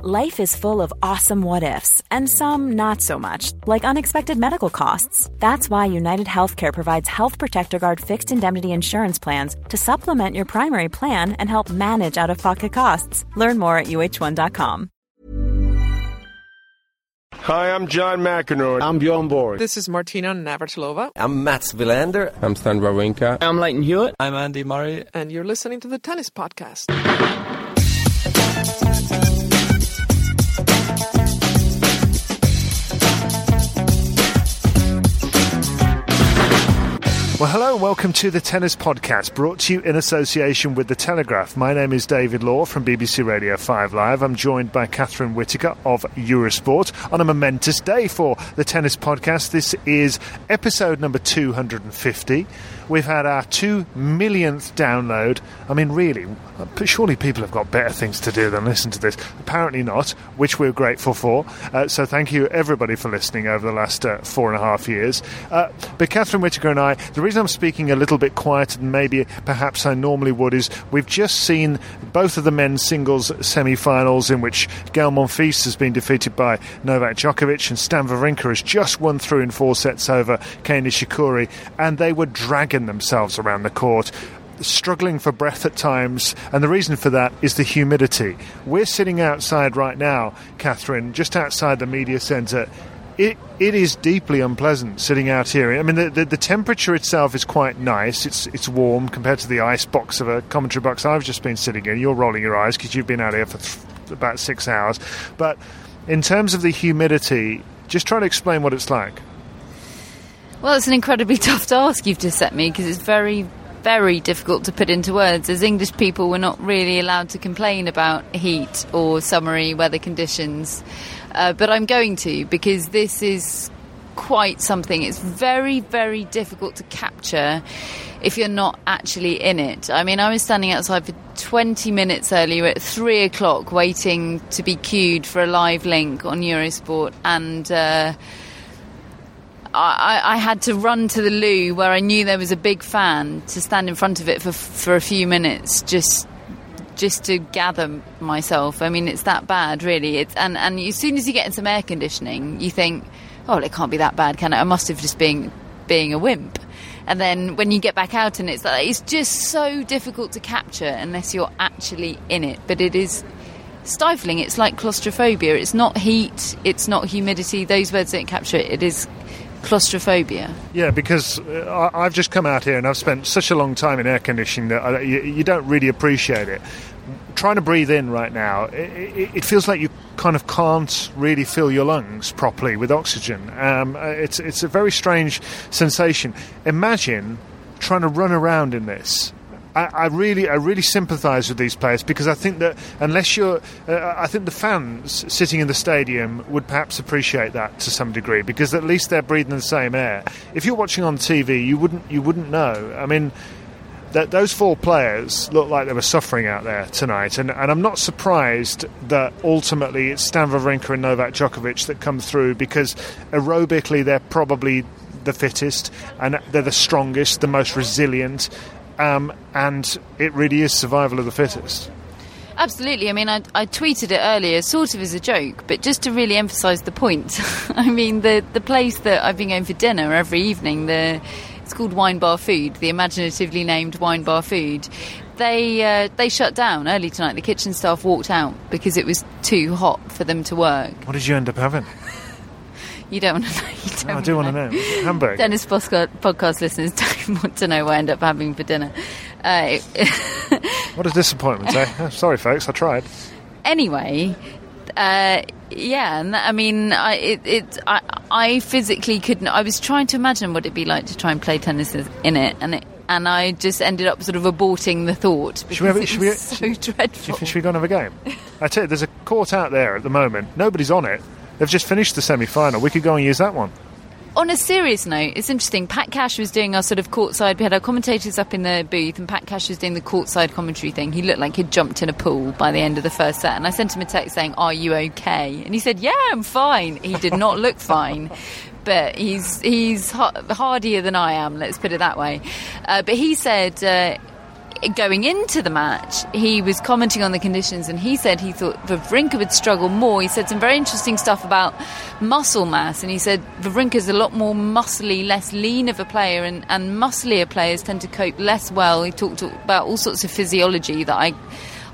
Life is full of awesome what ifs, and some not so much, like unexpected medical costs. That's why United Healthcare provides Health Protector Guard fixed indemnity insurance plans to supplement your primary plan and help manage out of pocket costs. Learn more at uh1.com. Hi, I'm John McEnroe. I'm Bjorn Borg. This is Martina Navratilova. I'm Mats Wilander. I'm Stan Wawrinka. I'm Lleyton Hewitt. I'm Andy Murray. And you're listening to the Tennis Podcast. Well, hello and welcome to the Tennis Podcast, brought to you in association with The Telegraph. My name is David Law from BBC Radio 5 Live. I'm joined by Catherine Whitaker of Eurosport on a momentous day for the Tennis Podcast. This is episode number 250. We've had our two millionth download. I mean, really, surely people have got better things to do than listen to this. Apparently not, which we're grateful for. Uh, so thank you, everybody, for listening over the last uh, four and a half years. Uh, but Catherine Whitaker and I, the reason I'm speaking a little bit quieter than maybe perhaps I normally would is we've just seen both of the men's singles semi finals in which Gael Monfils has been defeated by Novak Djokovic and Stan Wawrinka has just won through in four sets over Kei Nishikori, and they were dragging themselves around the court struggling for breath at times, and the reason for that is the humidity. We're sitting outside right now, Catherine, just outside the media centre. It, it is deeply unpleasant sitting out here. I mean, the, the, the, temperature itself is quite nice. It's it's warm compared to the ice box of a commentary box I've just been sitting in. You're rolling your eyes because you've been out here for th- about six hours. But in terms of the humidity, just try to explain what it's like. Well, it's an incredibly tough task you've just set me because it's very, very difficult to put into words. As English people, we're not really allowed to complain about heat or summery weather conditions, uh, but I'm going to because this is quite something. It's very, very difficult to capture if you're not actually in it. I mean, I was standing outside for 20 minutes earlier at 3 o'clock waiting to be queued for a live link on Eurosport and. Uh, I, I, had to run to the loo where I knew there was a big fan to stand in front of it for for a few minutes just just to gather myself. I mean, it's that bad, really. It's and and as soon as you get in some air conditioning, you think, oh, it can't be that bad, can it? I must have just been being a wimp. And then when you get back out and it's like it's just so difficult to capture unless you're actually in it. But it is stifling. It's like claustrophobia. It's not heat. It's not humidity. Those words don't capture it. It is claustrophobia. Yeah, because uh, I've just come out here and I've spent such a long time in air conditioning that you, don't really appreciate it. Trying to breathe in right now, it, it, feels like you kind of can't really fill your lungs properly with oxygen. Um, uh, it's it's a very strange sensation. Imagine trying to run around in this I, I, really, I really sympathise with these players because I think that unless you're, uh, I think the fans sitting in the stadium would perhaps appreciate that to some degree because at least they're breathing the same air. If you're watching on TV, you wouldn't, you wouldn't know. I mean. That those four players look like they were suffering out there tonight, and, and I'm not surprised that ultimately it's Stan Wawrinka and Novak Djokovic that come through because aerobically they're probably the fittest and they're the strongest, the most resilient, um, and it really is survival of the fittest. Absolutely. I mean, I, I, tweeted it earlier, sort of as a joke, but just to really emphasise the point. I mean, the the place that I've been going for dinner every evening, the it's called Wine Bar Food, the imaginatively named Wine Bar Food. They uh, they shut down early tonight. The kitchen staff walked out because it was too hot for them to work. What did you end up having? You don't want to know. You don't no, I do want to know. Hamburg. Tennis podcast, podcast listeners don't want to know what I end up having for dinner. Uh, what a disappointment, eh? Sorry, folks, I tried. Anyway, uh, yeah, and I mean, I, it, it, I, I physically couldn't. I was trying to imagine what it'd be like to try and play tennis in it, and it and I just ended up sort of aborting the thought because Should we have- it should was we- so should- dreadful. should we go and have a game? I tell you, there's a court out there at the moment. Nobody's on it. They've just finished the semi-final. We could go and use that one. On a serious note, it's interesting. Pat Cash was doing our sort of courtside. We had our commentators up in the booth, and Pat Cash was doing the courtside commentary thing. He looked like he'd jumped in a pool by the end of the first set, and I sent him a text saying, "Are you okay?" And he said, "Yeah, I'm fine." He did not look fine. But he's he's hardier than I am. Let's put it that way. Uh, but he said uh, going into the match, he was commenting on the conditions and he said he thought Wawrinka would struggle more. He said some very interesting stuff about muscle mass and he said Wawrinka's a lot more muscly, less lean of a player and, and musclier players tend to cope less well. He talked about all sorts of physiology that I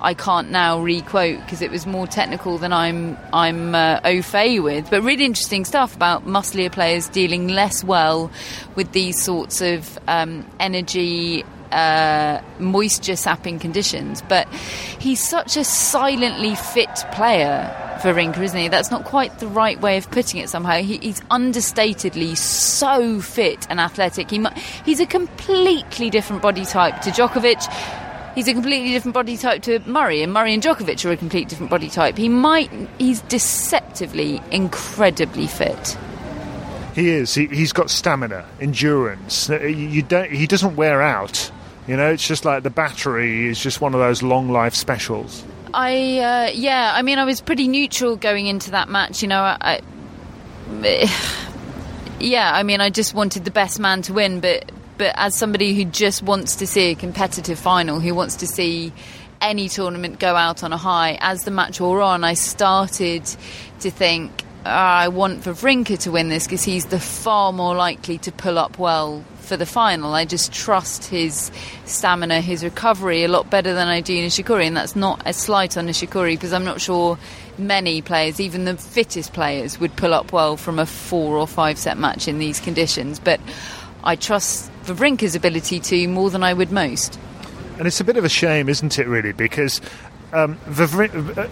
I can't now re-quote because it was more technical than I'm I'm uh, au fait with. But really interesting stuff about musclier players dealing less well with these sorts of um, energy uh, moisture sapping conditions. But he's such a silently fit player. for Wawrinka, isn't he? That's not quite the right way of putting it. Somehow he, he's understatedly so fit and athletic. He, he's a completely different body type to Djokovic. He's a completely different body type to Murray, and Murray and Djokovic are a completely different body type. He might, he's deceptively, incredibly fit. He is. He, he's got stamina, endurance. You don't. He doesn't wear out. You know, it's just like the battery is just one of those long life specials. I uh, yeah, I mean, I was pretty neutral going into that match. You know, I, I yeah, I mean, I just wanted the best man to win, but but as somebody who just wants to see a competitive final, who wants to see any tournament go out on a high, as the match wore on, I started to think. "Ah, I want Wawrinka to win this because he's the far more likely to pull up well for the final. I just trust his stamina, his recovery a lot better than I do Nishikori, and that's not a slight on Nishikori because I'm not sure many players, even the fittest players, would pull up well from a four or five set match in these conditions. But I trust Wawrinka's ability to more than I would most. And it's a bit of a shame, isn't it, really? Because um, uh,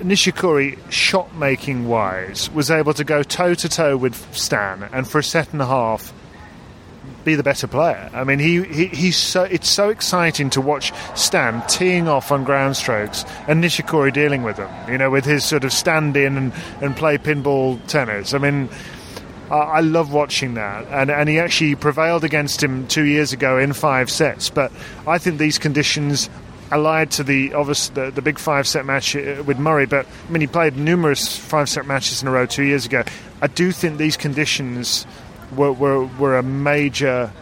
Nishikori, shot making wise, was able to go toe to toe with Stan and for a set and a half be the better player. I mean, he, he he's so it's so exciting to watch Stan teeing off on ground strokes and Nishikori dealing with them. You know, with his sort of stand in and, and play pinball tennis. I mean. I love watching that, and and he actually prevailed against him two years ago in five sets. But I think these conditions allied to the obvious the, the big five set match uh, with Murray. But I mean, he played numerous five set matches in a row two years ago. I do think these conditions were were, were a major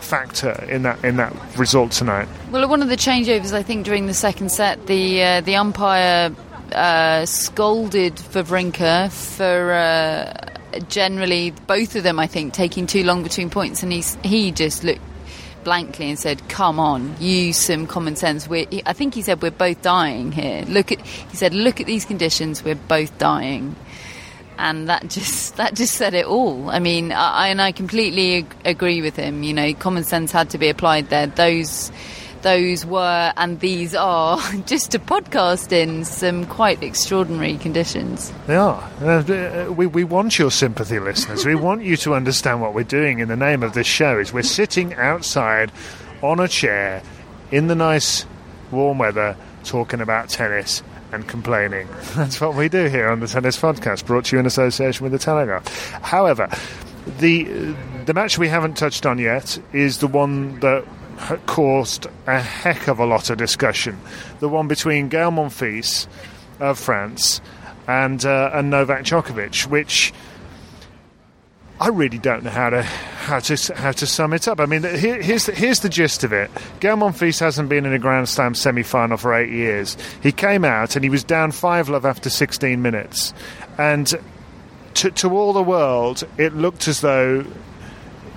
factor in that in that result tonight. Well, one of the changeovers, I think, during the second set, the uh, the umpire uh, scolded Wawrinka for uh, generally both of them, I think, taking too long between points, and he he just looked blankly and said, "Come on, use some common sense." We're, I think he said, "We're both dying here." Look at he said, "Look at these conditions. We're both dying." And that just that just said it all. I mean, I, and I completely ag- agree with him. You know, common sense had to be applied there. Those those were and these are just to podcast in some quite extraordinary conditions. They are. Uh, we, we want your sympathy, listeners. we want you to understand what we're doing in the name of this show. Is we're sitting outside on a chair in the nice warm weather talking about tennis and complaining. That's what we do here on the Tennis Podcast, brought to you in association with the Telegraph. However, the the match we haven't touched on yet is the one that caused a heck of a lot of discussion. The one between Gael Monfils of France and uh, and Novak Djokovic, which I really don't know how to how to how to sum it up. I mean, here, here's the, here's the gist of it. Gael Monfils hasn't been in a Grand Slam semi-final for eight years. He came out and he was down five love after 16 minutes, and to, to all the world, it looked as though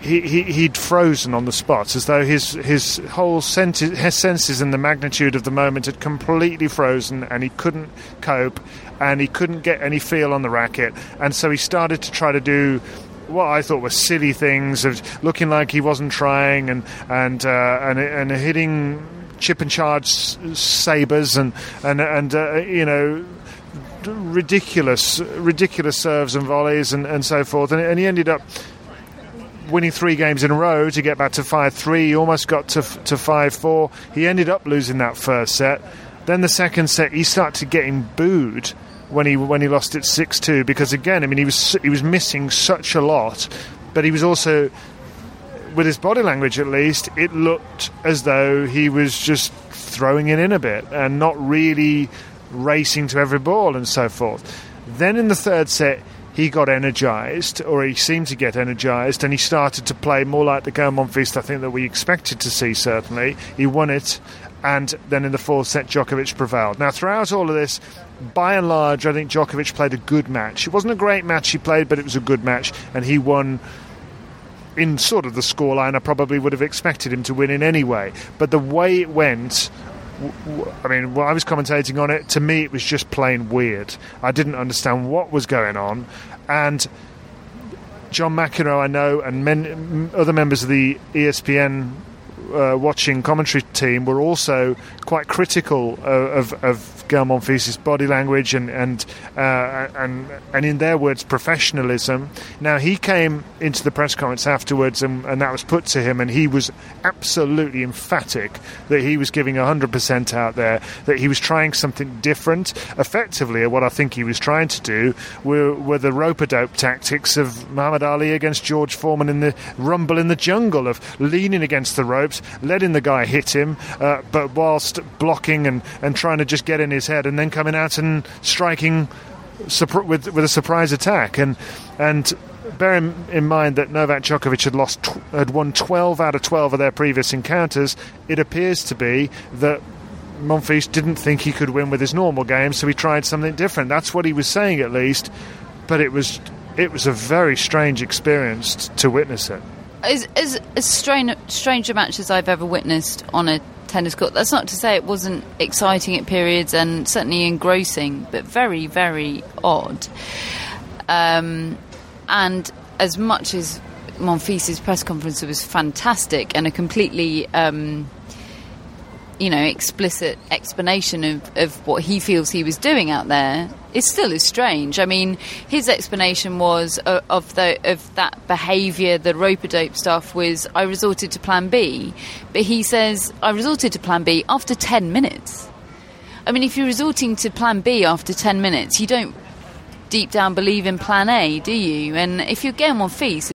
he, he, he'd frozen on the spot, as though his his whole his senses and the magnitude of the moment had completely frozen, and he couldn't cope, and he couldn't get any feel on the racket, and so he started to try to do what I thought were silly things of looking like he wasn't trying, and and uh, and, and hitting chip and charge SABRs, and and and uh, you know ridiculous ridiculous serves and volleys and, and so forth, and, and he ended up winning three games in a row to get back to 5 3. He almost got to, to 5 4. He ended up losing that first set. Then the second set, he started getting booed when he when he lost it 6 2 because again, I mean, he was he was missing such a lot, but he was also with his body language at least, it looked as though he was just throwing it in a bit and not really racing to every ball and so forth. Then in the third set, he got energised, or he seemed to get energised, and he started to play more like the Gael Monfils I think that we expected to see, certainly. He won it, and then in the fourth set, Djokovic prevailed. Now, throughout all of this, by and large, I think Djokovic played a good match. It wasn't a great match he played, but it was a good match, and he won in sort of the scoreline I probably would have expected him to win in anyway. But the way it went, I mean, while I was commentating on it, to me it was just plain weird. I didn't understand what was going on, and John McEnroe, I know, and men, other members of the ESPN uh, watching commentary team were also quite critical of, of, of Gael Monfils' body language and and, uh, and and in their words professionalism. Now he came into the press conference afterwards and, and that was put to him and he was absolutely emphatic that he was giving 100% out there that he was trying something different effectively what I think he was trying to do were, were the rope-a-dope tactics of Muhammad Ali against George Foreman in the rumble in the jungle of leaning against the ropes letting the guy hit him uh, but whilst blocking and, and trying to just get in his head and then coming out and striking with with a surprise attack. And and bear in, in, mind that Novak Djokovic had lost tw- had won 12 out of 12 of their previous encounters. It appears to be that Monfils didn't think he could win with his normal game so he tried something different. That's what he was saying at least. But it was it was a very strange experience to witness it. As, as strange, strange a match as I've ever witnessed on a tennis court. That's not to say it wasn't exciting at periods and certainly engrossing, but very, very odd. Um, and as much as Monfils' press conference was fantastic and a completely um, you know, explicit explanation of, of what he feels he was doing out there, it still is strange. I mean, his explanation was uh, of the of that behaviour, the rope dope stuff, was I resorted to Plan B, but he says I resorted to Plan B after ten minutes. I mean, if you're resorting to Plan B after ten minutes, you don't deep down believe in Plan A, do you? And if you're getting one feast.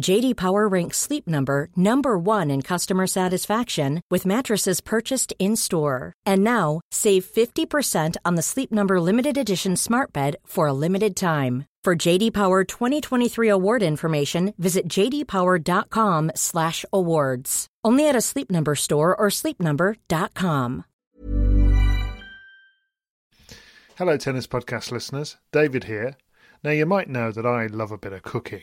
JD Power ranks Sleep Number number 1 in customer satisfaction with mattresses purchased in-store. And now, save 50% on the Sleep Number limited edition Smart Bed for a limited time. For JD Power 2023 award information, visit jdpower.com/awards. Only at a Sleep Number store or sleepnumber.com. Hello tennis podcast listeners, David here. Now you might know that I love a bit of cooking,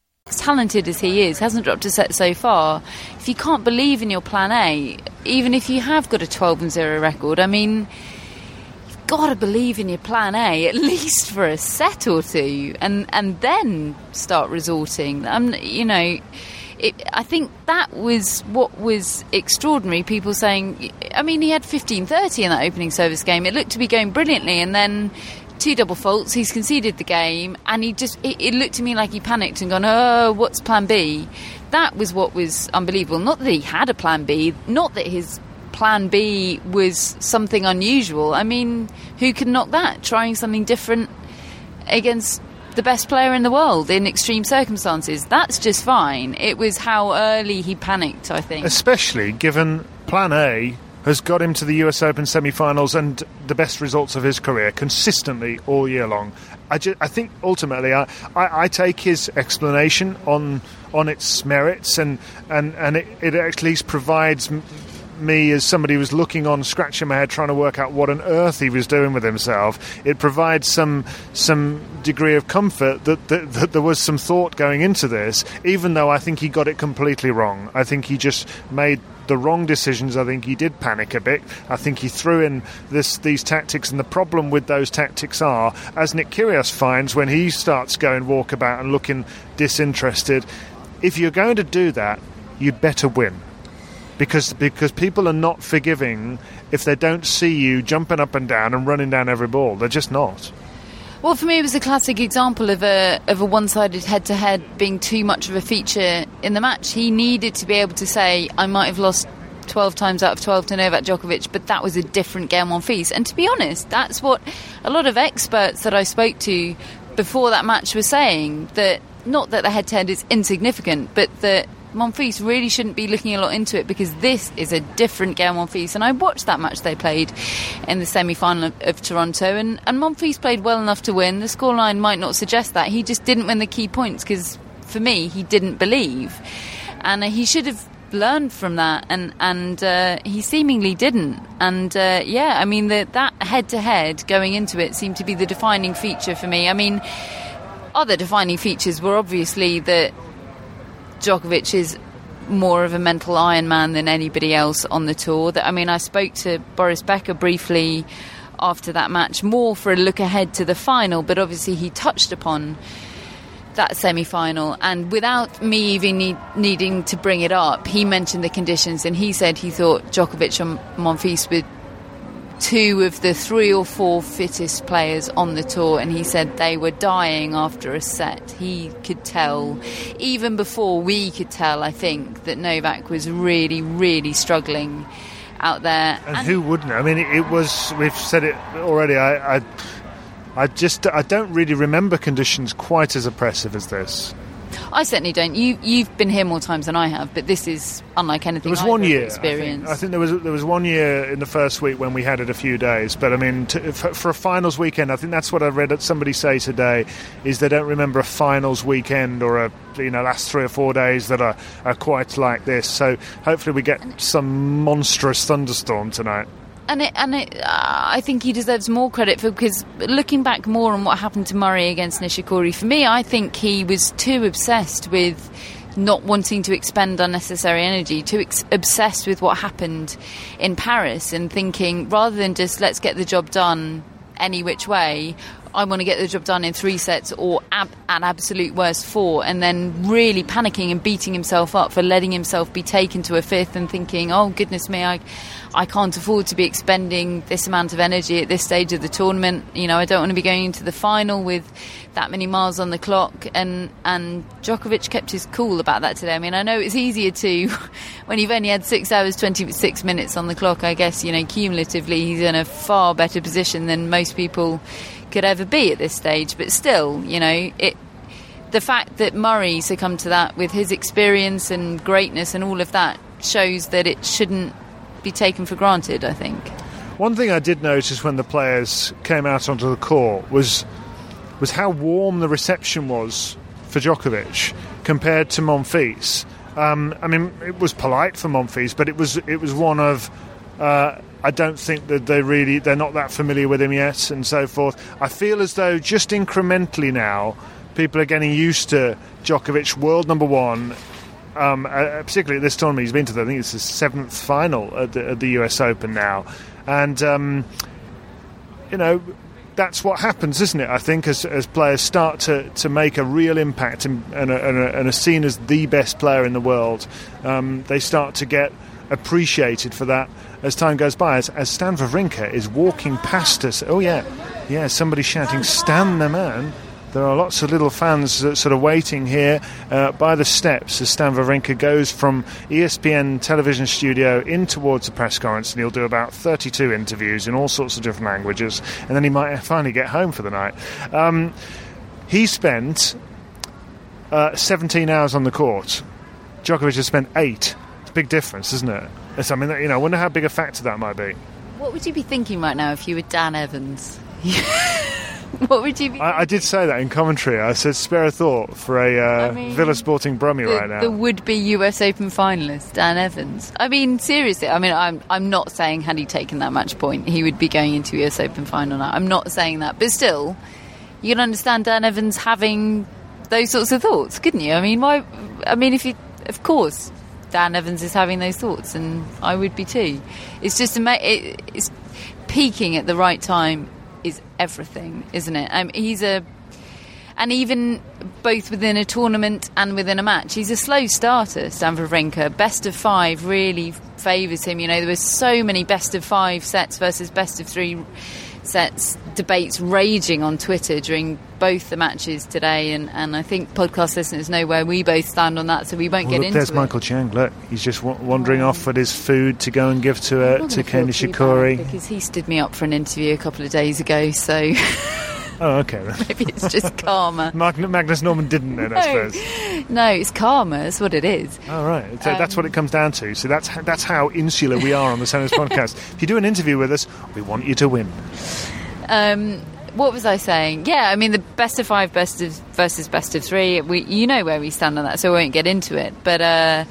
As talented as he is, hasn't dropped a set so far. If you can't believe in your plan A, even if you have got a 12 and 0 record, I mean, you've got to believe in your plan A at least for a set or two, and and then start resorting. Um, you know. It, I think that was what was extraordinary. People saying, I mean, he had 15-30 in that opening service game. It looked to be going brilliantly, and then two double faults. He's conceded the game, and he just it, it, looked to me like he panicked and gone, "Oh, what's Plan B?" That was what was unbelievable. Not that he had a Plan B, not that his Plan B was something unusual. I mean, who can knock that? Trying something different against the best player in the world in extreme circumstances. That's just fine. It was how early he panicked, I think. Especially given Plan A has got him to the US Open semi finals and the best results of his career consistently all year long. I, just, I think ultimately I, I, I, take his explanation on on its merits and, and, and it, it at least provides me as somebody who was looking on, scratching my head, trying to work out what on earth he was doing with himself. It provides some some degree of comfort that, that, that there was some thought going into this, even though I think he got it completely wrong. I think he just made the wrong decisions. I think he did panic a bit. I think he threw in this these tactics, and the problem with those tactics are, as Nick Kyrgios finds when he starts going walkabout and looking disinterested, if you're going to do that, you'd better win because because people are not forgiving if they don't see you jumping up and down and running down every ball. They're just not. Well, for me, it was a classic example of a of a one-sided head-to-head being too much of a feature in the match. He needed to be able to say, "I might have lost 12 times out of 12 to Novak Djokovic, but that was a different game on Monfils." And to be honest, that's what a lot of experts that I spoke to before that match were saying that not that the head-to-head is insignificant, but that Monfils really shouldn't be looking a lot into it because this is a different Gael Monfils. And I watched that match they played in the semi final of, of, Toronto, and, and Monfils played well enough to win. The scoreline might not suggest that. He just didn't win the key points because, for me, he didn't believe. And uh, he should have learned from that, and, and uh, he seemingly didn't. And uh, yeah, I mean, the, that head to head going into it seemed to be the defining feature for me. I mean, other defining features were obviously that Djokovic is more of a mental Iron Man than anybody else on the tour. I mean, I spoke to Boris Becker briefly after that match, more for a look ahead to the final, but obviously he touched upon that semi final. And without me even need, needing to bring it up, he mentioned the conditions and he said he thought Djokovic and Monfils would two of the three or four fittest players on the tour, and he said they were dying after a set. He could tell, even before we could tell, I think, that Novak was really, really struggling out there. And, and who wouldn't? I mean, it, it, was, we've said it already, I, I, I just, I don't really remember conditions quite as oppressive as this. I certainly don't. You you've been here more times than I have, but this is unlike anything. There was I've one year experience. I think, I think, there was there was one year in the first week when we had it a few days, but I mean, to, for, for, a finals weekend, I think that's what I read somebody say today is they don't remember a finals weekend or a you know last three or four days that are, are quite like this. So hopefully we get some monstrous thunderstorm tonight and it, and it, uh, I think he deserves more credit for because looking back more on what happened to Murray against Nishikori, for me, I think he was too obsessed with not wanting to expend unnecessary energy, too ex- obsessed with what happened in Paris, and thinking rather than just let's get the job done any which way, I want to get the job done in three sets or ab- at absolute worst four, and then really panicking and beating himself up for letting himself be taken to a fifth and thinking, oh goodness me, I, I can't afford to be expending this amount of energy at this stage of the tournament. You know, I don't want to be going into the final with that many miles on the clock. And and Djokovic kept his cool about that today. I mean, I know it's easier to when you've only had six hours twenty six minutes on the clock. I guess you know cumulatively he's in a far better position than most people could ever be at this stage. But still, you know, it the fact that Murray succumbed to that with his experience and greatness and all of that shows that it shouldn't be taken for granted, I think. One thing I did notice when the players came out onto the court was was how warm the reception was for Djokovic compared to Monfils. Um, I mean, it was polite for Monfils, but it was it was one of uh, I don't think that they really they're not that familiar with him yet, and so forth. I feel as though just incrementally now people are getting used to Djokovic, world number one. Um, uh, particularly at this tournament, he's been to the, I think it's the seventh final at the, at the US Open now, and um, you know that's what happens, isn't it? I think as, as players start to, to make a real impact and, and, are, and, are, and are seen as the best player in the world, um, they start to get appreciated for that as time goes by. As, as Stan Wawrinka is walking past us, oh yeah, yeah, somebody shouting, "Stan the man!" There are lots of little fans sort of waiting here uh, by the steps as Stan Wawrinka goes from ESPN television studio in towards the press conference, and he'll do about 32 interviews in all sorts of different languages, and then he might finally get home for the night. Um, he spent uh, 17 hours on the court. Djokovic has spent eight. Big difference, isn't it? It's, I mean, you know, I wonder how big a factor that might be. What would you be thinking right now if you were Dan Evans? what would you be? I, I, did say that in commentary. I said spare a thought for a uh, I mean, Villa Sporting Brummie the, right now. The would-be US Open finalist Dan Evans. I mean, seriously. I mean, I'm I'm not saying had he taken that match point, he would be going into US Open final now. I'm not saying that, but still, you can understand Dan Evans having those sorts of thoughts, couldn't you? I mean, why? I mean, if you, of course, Dan Evans is having those thoughts, and I would be too. It's just it, it's peaking at the right time is everything, isn't it? Um, he's a and even both within a tournament and within a match, he's a slow starter. Stan Wawrinka, best of five really favours him. You know, there were so many best of five sets versus best of three sets debates raging on Twitter during both the matches today, and, and I think podcast listeners know where we both stand on that, so we won't well, get look, into there's it. Michael Chang. Look, he's just w- wandering oh. off with his food to go and give to uh, to Kei Nishikori because he stood me up for an interview a couple of days ago. So. Oh, okay. Maybe it's just karma. Magnus Norman didn't then, no. I suppose. No, it's karma. That's what it is. Oh, right. So um, that's what it comes down to. So that's that's how insular we are on the Tennis Podcast. If you do an interview with us, we want you to win. Um, what was I saying? Yeah, I mean the best of five, best of versus best of three. We, you know where we stand on that, so I won't get into it. But uh,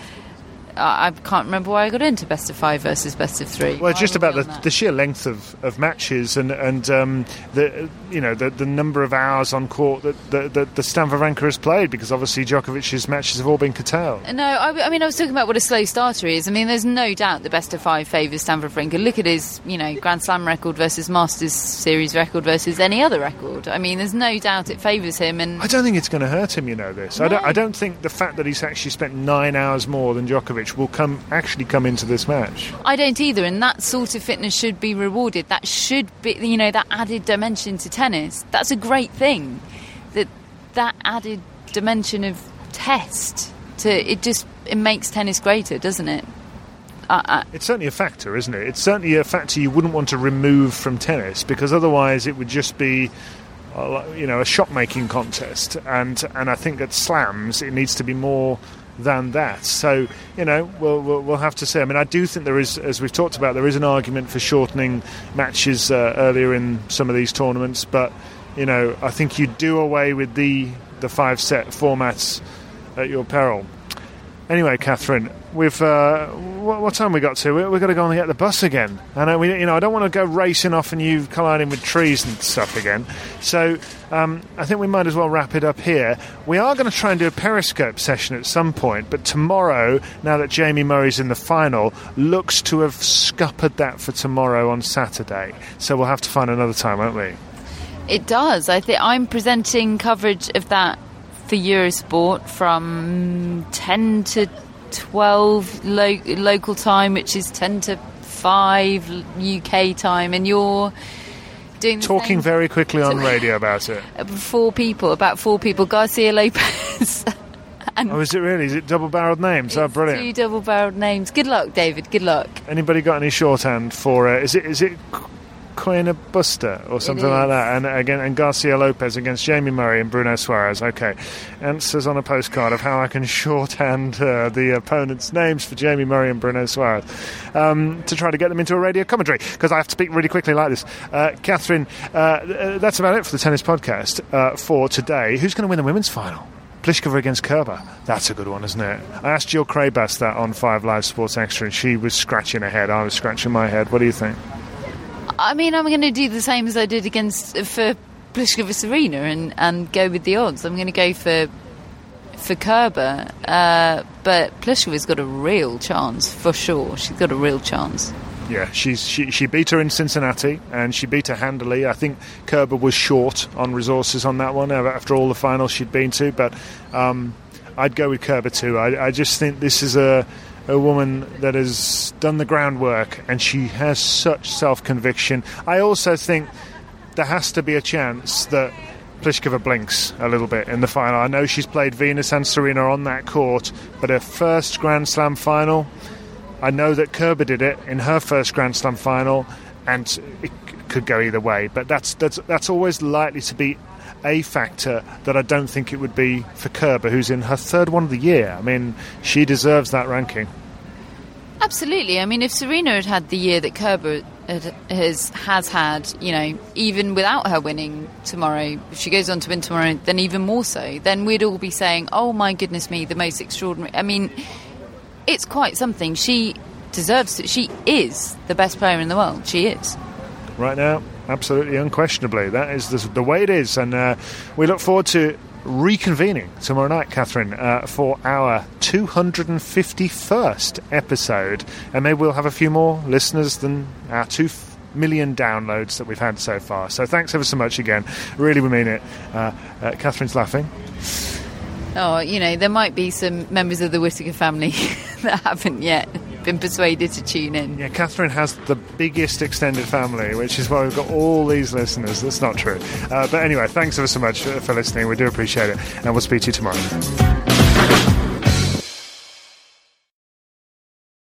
I can't remember why I got into best of five versus best of three. Well, just about the, the, sheer length of, of matches and and um, the you know the, the number of hours on court that the, the, the Stan Wawrinka has played because obviously Djokovic's matches have all been curtailed. No, I, I, mean I was talking about what a slow starter is. I mean, there's no doubt the best of five favours Stan Wawrinka. Look at his you know Grand Slam record versus Masters Series record versus any other record. I mean, there's no doubt it favours him. And I don't think it's going to hurt him. You know this. No. I don't. I don't think the fact that he's actually spent nine hours more than Djokovic will come actually come into this match. I don't either, and that sort of fitness should be rewarded. That should be, you know, that added dimension to tennis. That's a great thing. That that added dimension of test to it just it makes tennis greater, doesn't it? Uh, uh, it's certainly a factor, isn't it? It's certainly a factor you wouldn't want to remove from tennis because otherwise it would just be you know a shot making contest and and I think at slams it needs to be more than that. So you know we'll, we'll, we'll have to see. I mean, I do think there is, as we've talked about, there is an argument for shortening matches uh, earlier in some of these tournaments. But you know, I think you do away with the the five set formats at your peril. Anyway, Catherine, we've uh, what, what, time we got to? We, have got to go and get the bus again. I know we, you know, I don't want to go racing off and you colliding with trees and stuff again. So um, I think we might as well wrap it up here. We are going to try and do a Periscope session at some point, but tomorrow, now that Jamie Murray's in the final, looks to have scuppered that for tomorrow on Saturday. So we'll have to find another time, won't we? It does. I think I'm presenting coverage of that for Eurosport from 10 to 12 lo- local time, which is 10 to 5 UK time, and you're doing talking very quickly on radio about it. Four people, about four people. Garcia Lopez. and oh, is it really? Is it double-barreled names? Oh, brilliant! Two double-barreled names. Good luck, David. Good luck. Anybody got any shorthand for? Uh, is it? Is it? Carreño Busta or something like that, and again and Garcia Lopez against Jamie Murray and Bruno Soares. Okay, answers on a postcard of how I can shorthand uh, the opponents' names for Jamie Murray and Bruno Soares um, to try to get them into a radio commentary because I have to speak really quickly like this. Uh, Catherine, uh, that's about it for the tennis podcast uh, for today. Who's going to win the women's final? Pliskova against Kerber. That's a good one, isn't it? I asked Jill Craybas that on Five Live Sports Extra, and she was scratching her head. I was scratching my head. What do you think? I mean, I'm going to do the same as I did against for Pliskova Serena and, and go with the odds. I'm going to go for for Kerber, uh, but Pliskova's got a real chance for sure. She's got a real chance. Yeah, she's she, she beat her in Cincinnati and she beat her handily. I think Kerber was short on resources on that one after all the finals she'd been to, but um, I'd go with Kerber too. I, I just think this is a a woman that has done the groundwork and she has such self conviction. I also think there has to be a chance that Pliskova blinks a little bit in the final. I know she's played Venus and Serena on that court, but her first Grand Slam final, I know that Kerber did it in her first Grand Slam final, and it could go either way. But that's that's that's always likely to be a factor that I don't think it would be for Kerber, who's in her third one of the year. I mean, she deserves that ranking. Absolutely. I mean, if Serena had had the year that Kerber has has had, you know, even without her winning tomorrow, if she goes on to win tomorrow, then even more so, then we'd all be saying, "Oh my goodness me, the most extraordinary." I mean, it's quite something. She deserves it. She is the best player in the world. She is. Right now, absolutely, unquestionably, that is the, the way it is, and uh, we look forward to reconvening tomorrow night, Catherine, uh, for our 251st episode. And maybe we'll have a few more listeners than our two million downloads that we've had so far. So thanks ever so much again. Really, we mean it. Uh, uh, Catherine's laughing. Oh, you know, there might be some members of the Whitaker family that haven't yet been persuaded to tune in. Yeah, Catherine has the biggest extended family, which is why we've got all these listeners. That's not true. Uh, but anyway, thanks ever so much for listening. We do appreciate it, and we'll speak to you tomorrow.